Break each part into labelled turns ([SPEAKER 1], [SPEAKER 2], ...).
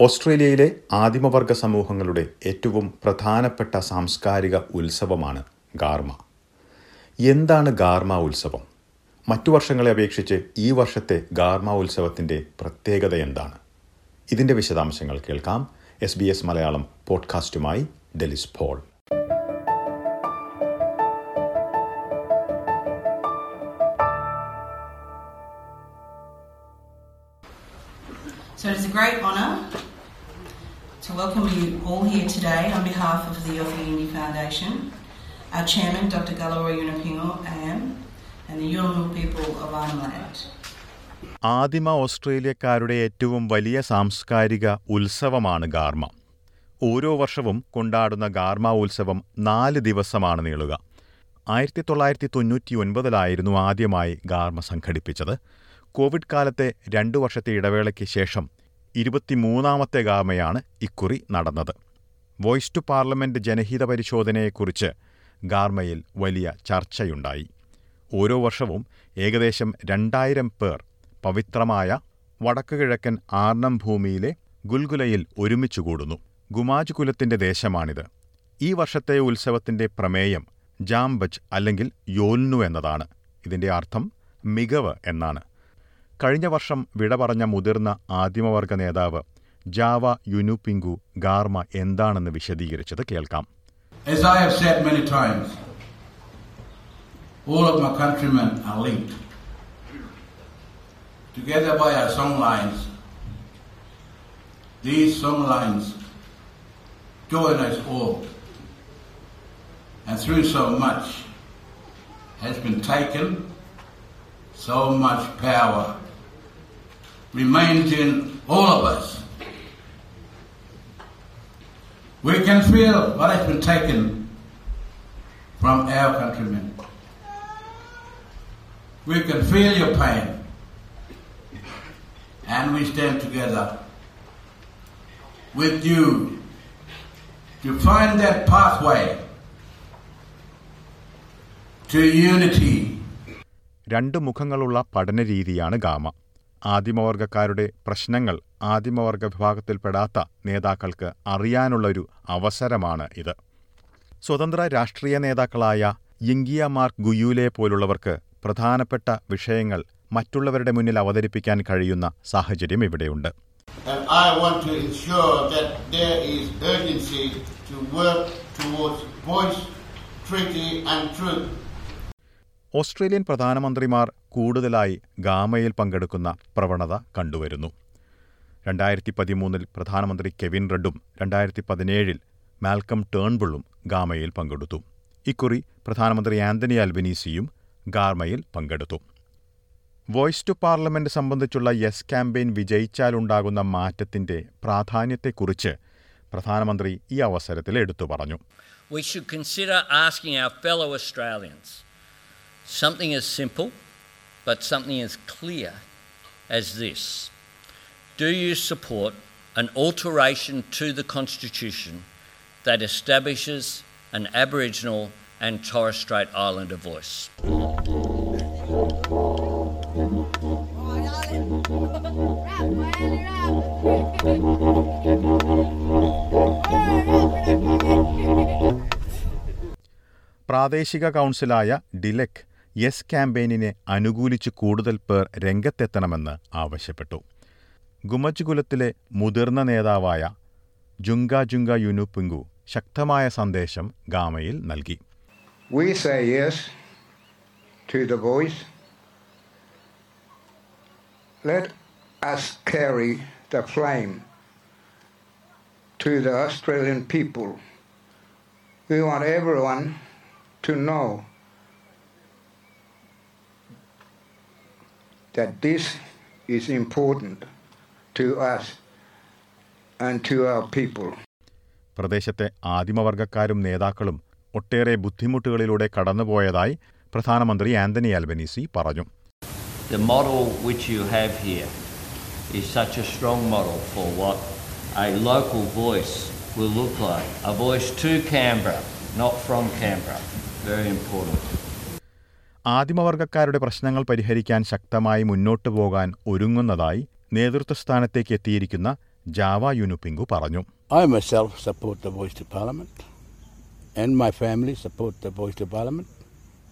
[SPEAKER 1] ഓസ്ട്രേലിയയിലെ ആദിമവർഗ സമൂഹങ്ങളുടെ ഏറ്റവും പ്രധാനപ്പെട്ട സാംസ്കാരിക ഉത്സവമാണ് ഗാർമ. എന്താണ് ഗാർമ ഉത്സവം? മറ്റു വർഷങ്ങളെ അപേക്ഷിച്ച് ഈ വർഷത്തെ ഗാർമ ഉത്സവത്തിന്റെ പ്രത്യേകത എന്താണ്? ഇതിന്റെ വിശദാംശങ്ങൾ കേൾക്കാം. S B S Malayalam പോഡ്കാസ്റ്റുമായി Delys Paul.
[SPEAKER 2] So it is a great honour to welcome you all here today on behalf of the Yothu Foundation, our chairman, Dr. Galawa Yunapingo, AM, and the Yolngu people of Arnhem
[SPEAKER 1] ആദിമ ഓസ്ട്രേലിയക്കാരുടെ ഏറ്റവും വലിയ സാംസ്കാരിക ഉത്സവമാണ് Garma ഓരോ വർഷവും കൊണ്ടാടുന്ന Garma ഉത്സവം നാല് ദിവസമാണ് നീളുക ആയിരത്തി തൊള്ളായിരത്തി തൊണ്ണൂറ്റി ഒൻപതിലായിരുന്നു ആദ്യമായി ഗാർമ സംഘടിപ്പിച്ചത് കോവിഡ് കാലത്തെ രണ്ടു വർഷത്തെ ഇടവേളയ്ക്ക് ശേഷം ഇരുപത്തിമൂന്നാമത്തെ ഗാമയാണ് ഇക്കുറി നടന്നത്. വോയിസ് ടു പാർലമെന്റ് ജനഹിത പരിശോധനയെക്കുറിച്ച് ഗാർമയിൽ വലിയ ചർച്ചയുണ്ടായി. ഓരോ വർഷവും ഏകദേശം രണ്ടായിരം പേർ പവിത്രമായ വടക്കുകിഴക്കൻ ആർണം ഭൂമിയിലെ ഗുൽഗുലയിൽ ഒരുമിച്ചു കൂടുന്നു. ഗുമാജ് കുലത്തിന്റെ ദേശമാണിത്. ഈ വർഷത്തെ ഉത്സവത്തിന്റെ പ്രമേയം ജാംബജ് അല്ലെങ്കിൽ യോൽനു എന്നതാണ്. ഇതിന്റെ അർത്ഥം മികവ് എന്നാണ്. കഴിഞ്ഞ വർഷം വിട പറഞ്ഞ മുതിർന്ന ആദിമവർഗ നേതാവ് ജാവ യുനുപിങ്കു ഗാർമ എന്താണെന്ന് വിശദീകരിച്ചത് കേൾക്കാം
[SPEAKER 3] As I have said many times, all of my countrymen are linked. Together by our song lines, these song lines join us all. And through so much has been taken, so much power remains in all of us. We can feel what has been taken from our countrymen. We can feel your pain. And we stand together with you to find that pathway to unity.
[SPEAKER 1] രണ്ട് മുഖങ്ങളുള്ള പഠനരീതിയാണ് gamma ആദിമവർഗക്കാരുടെ പ്രശ്നങ്ങൾ ആദിമവർഗ വിഭാഗത്തിൽപ്പെടാത്ത നേതാക്കൾക്ക് അറിയാനുള്ളൊരു അവസരമാണ് ഇത് സ്വതന്ത്ര രാഷ്ട്രീയ നേതാക്കളായ യിങ്കിയ mark ഗുയൂലെ പോലുള്ളവർക്ക് പ്രധാനപ്പെട്ട വിഷയങ്ങൾ മറ്റുള്ളവരുടെ മുന്നിൽ അവതരിപ്പിക്കാൻ കഴിയുന്ന സാഹചര്യം ഇവിടെയുണ്ട്
[SPEAKER 4] to work towards treaty and truth.
[SPEAKER 1] Australian പ്രധാനമന്ത്രിമാർ കൂടുതലായി ഗാമയിൽ പങ്കെടുക്കുന്ന പ്രവണത കണ്ടുവരുന്നു. രണ്ടായിരത്തി പതിമൂന്നിൽ പ്രധാനമന്ത്രി കെവിൻ റെഡും രണ്ടായിരത്തി പതിനേഴിൽ മാൽക്കം ടേൺബിളും ഗാമയിൽ പങ്കെടുത്തു. ഇക്കുറി പ്രധാനമന്ത്രി ആന്റണി അൽബനീസിയും ഗാർമയിൽ പങ്കെടുത്തു. വോയിസ് ടു പാർലമെന്റ് സംബന്ധിച്ചുള്ള യെസ് ക്യാമ്പയിൻ വിജയിച്ചാലുണ്ടാകുന്ന മാറ്റത്തിന്റെ പ്രാധാന്യത്തെക്കുറിച്ച് പ്രധാനമന്ത്രി ഈ അവസരത്തിൽ എടുത്തു പറഞ്ഞു.
[SPEAKER 5] We should consider asking our fellow Australians something as simple but something as clear as this Do you support an alteration to the Constitution that establishes an Aboriginal and Torres Strait Islander voice?
[SPEAKER 1] പ്രാദേശിക കൗൺസിലായ ഡിലെക് yes ക്യാമ്പയിനിനെ അനുകൂലിച്ച് കൂടുതൽ പേർ രംഗത്തെത്തണമെന്ന് ആവശ്യപ്പെട്ടു ഗുമജ് കുലത്തിലെ മുതിർന്ന നേതാവായ ജുങ്ക ജുങ്ക യുനുപിങ്കു ശക്തമായ സന്ദേശം ഗാമയിൽ നൽകി
[SPEAKER 6] We say yes to the voice. Let us carry the flame to the Australian people. We want everyone to know that this is important to us and to our people.
[SPEAKER 1] പ്രദേശത്തെ ആദിമവർഗക്കാരും നേതാക്കളും ഒട്ടേറെ ബുദ്ധിമുട്ടുകളിലൂടെ കടന്നുപോയതായി പ്രധാനമന്ത്രി ആന്റണി അൽബനീസി പറഞ്ഞു
[SPEAKER 5] The model which you have here is such a strong model for what a local voice will look like. A voice to Canberra, not from Canberra. Very important.
[SPEAKER 1] ആദിമവർഗക്കാരുടെ പ്രശ്നങ്ങൾ പരിഹരിക്കാൻ ശക്തമായി മുന്നോട്ടു പോകാൻ ഒരുങ്ങുന്നതായി നേതൃത്വസ്ഥാനത്തേക്ക് എത്തിയിരിക്കുന്ന ജാവ യുനുപിങ്കു പറഞ്ഞു
[SPEAKER 3] I myself support the voice to Parliament, and my family support the voice to Parliament.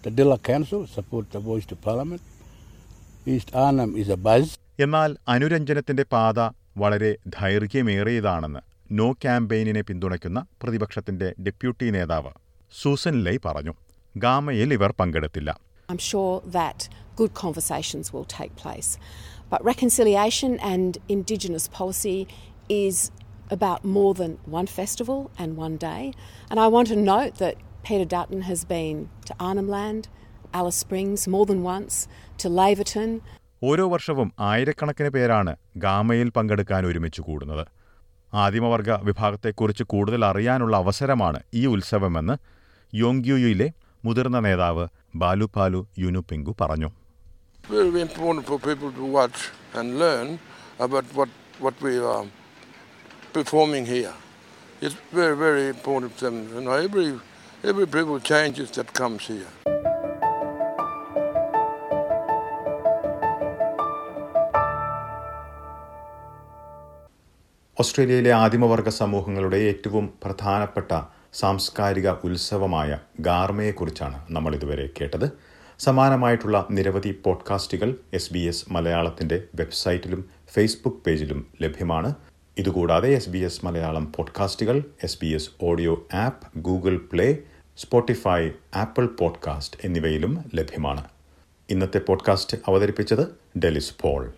[SPEAKER 3] The Dilla Council support the voice to Parliament. East Arnhem is a buzz.
[SPEAKER 1] എന്നാൽ അനുരഞ്ജനത്തിന്റെ പാത വളരെ ദൈർഘ്യമേറിയതാണെന്ന് നോ ക്യാമ്പയിനിനെ പിന്തുണയ്ക്കുന്ന പ്രതിപക്ഷത്തിന്റെ deputy നേതാവ് Susan ലൈ പറഞ്ഞു ഗാമയിൽ ഇവർ പങ്കെടുത്തില്ല
[SPEAKER 7] I'm sure that good conversations will take place. But reconciliation and Indigenous policy is about more than one festival and one day. And I want to note that Peter Dutton has been to Arnhem Land, Alice Springs more than once, to Laverton,
[SPEAKER 1] ഓരോ വർഷവും ആയിരക്കണക്കിന് പേരാണ് ഗാമയിൽ പങ്കെടുക്കാൻ ഒരുമിച്ച് കൂടുന്നത് ആദിമവർഗ വിഭാഗത്തെക്കുറിച്ച് കൂടുതൽ അറിയാനുള്ള അവസരമാണ് ഈ ഉത്സവമെന്ന് യോങ്ക്യുയിലെ മുതിർന്ന നേതാവ് ബാലുപാലു യുനുപിങ്കു പറഞ്ഞു
[SPEAKER 8] very important for people to watch and learn about what, what we are performing here. It's very, very important to them. You know, every, every people changes that comes here.
[SPEAKER 1] ഓസ്ട്രേലിയയിലെ ആദിമവർഗ സമൂഹങ്ങളുടെ ഏറ്റവും പ്രധാനപ്പെട്ട സാംസ്കാരിക ഉത്സവമായ ഗാർമയെക്കുറിച്ചാണ് നമ്മൾ ഇതുവരെ കേട്ടത്. സമാനമായിട്ടുള്ള നിരവധി പോഡ്കാസ്റ്റുകൾ എസ് ബി എസ് മലയാളത്തിന്റെ വെബ്സൈറ്റിലും ഫേസ്ബുക്ക് പേജിലും ലഭ്യമാണ്. ഇതുകൂടാതെ S B S Malayalam പോഡ്കാസ്റ്റുകൾ S B S audio app Google Play Spotify Apple podcast എന്നിവയിലും ലഭ്യമാണ്. ഇന്നത്തെ പോഡ്കാസ്റ്റ് അവതരിപ്പിച്ചത് ഡെലിസ് പോൾ.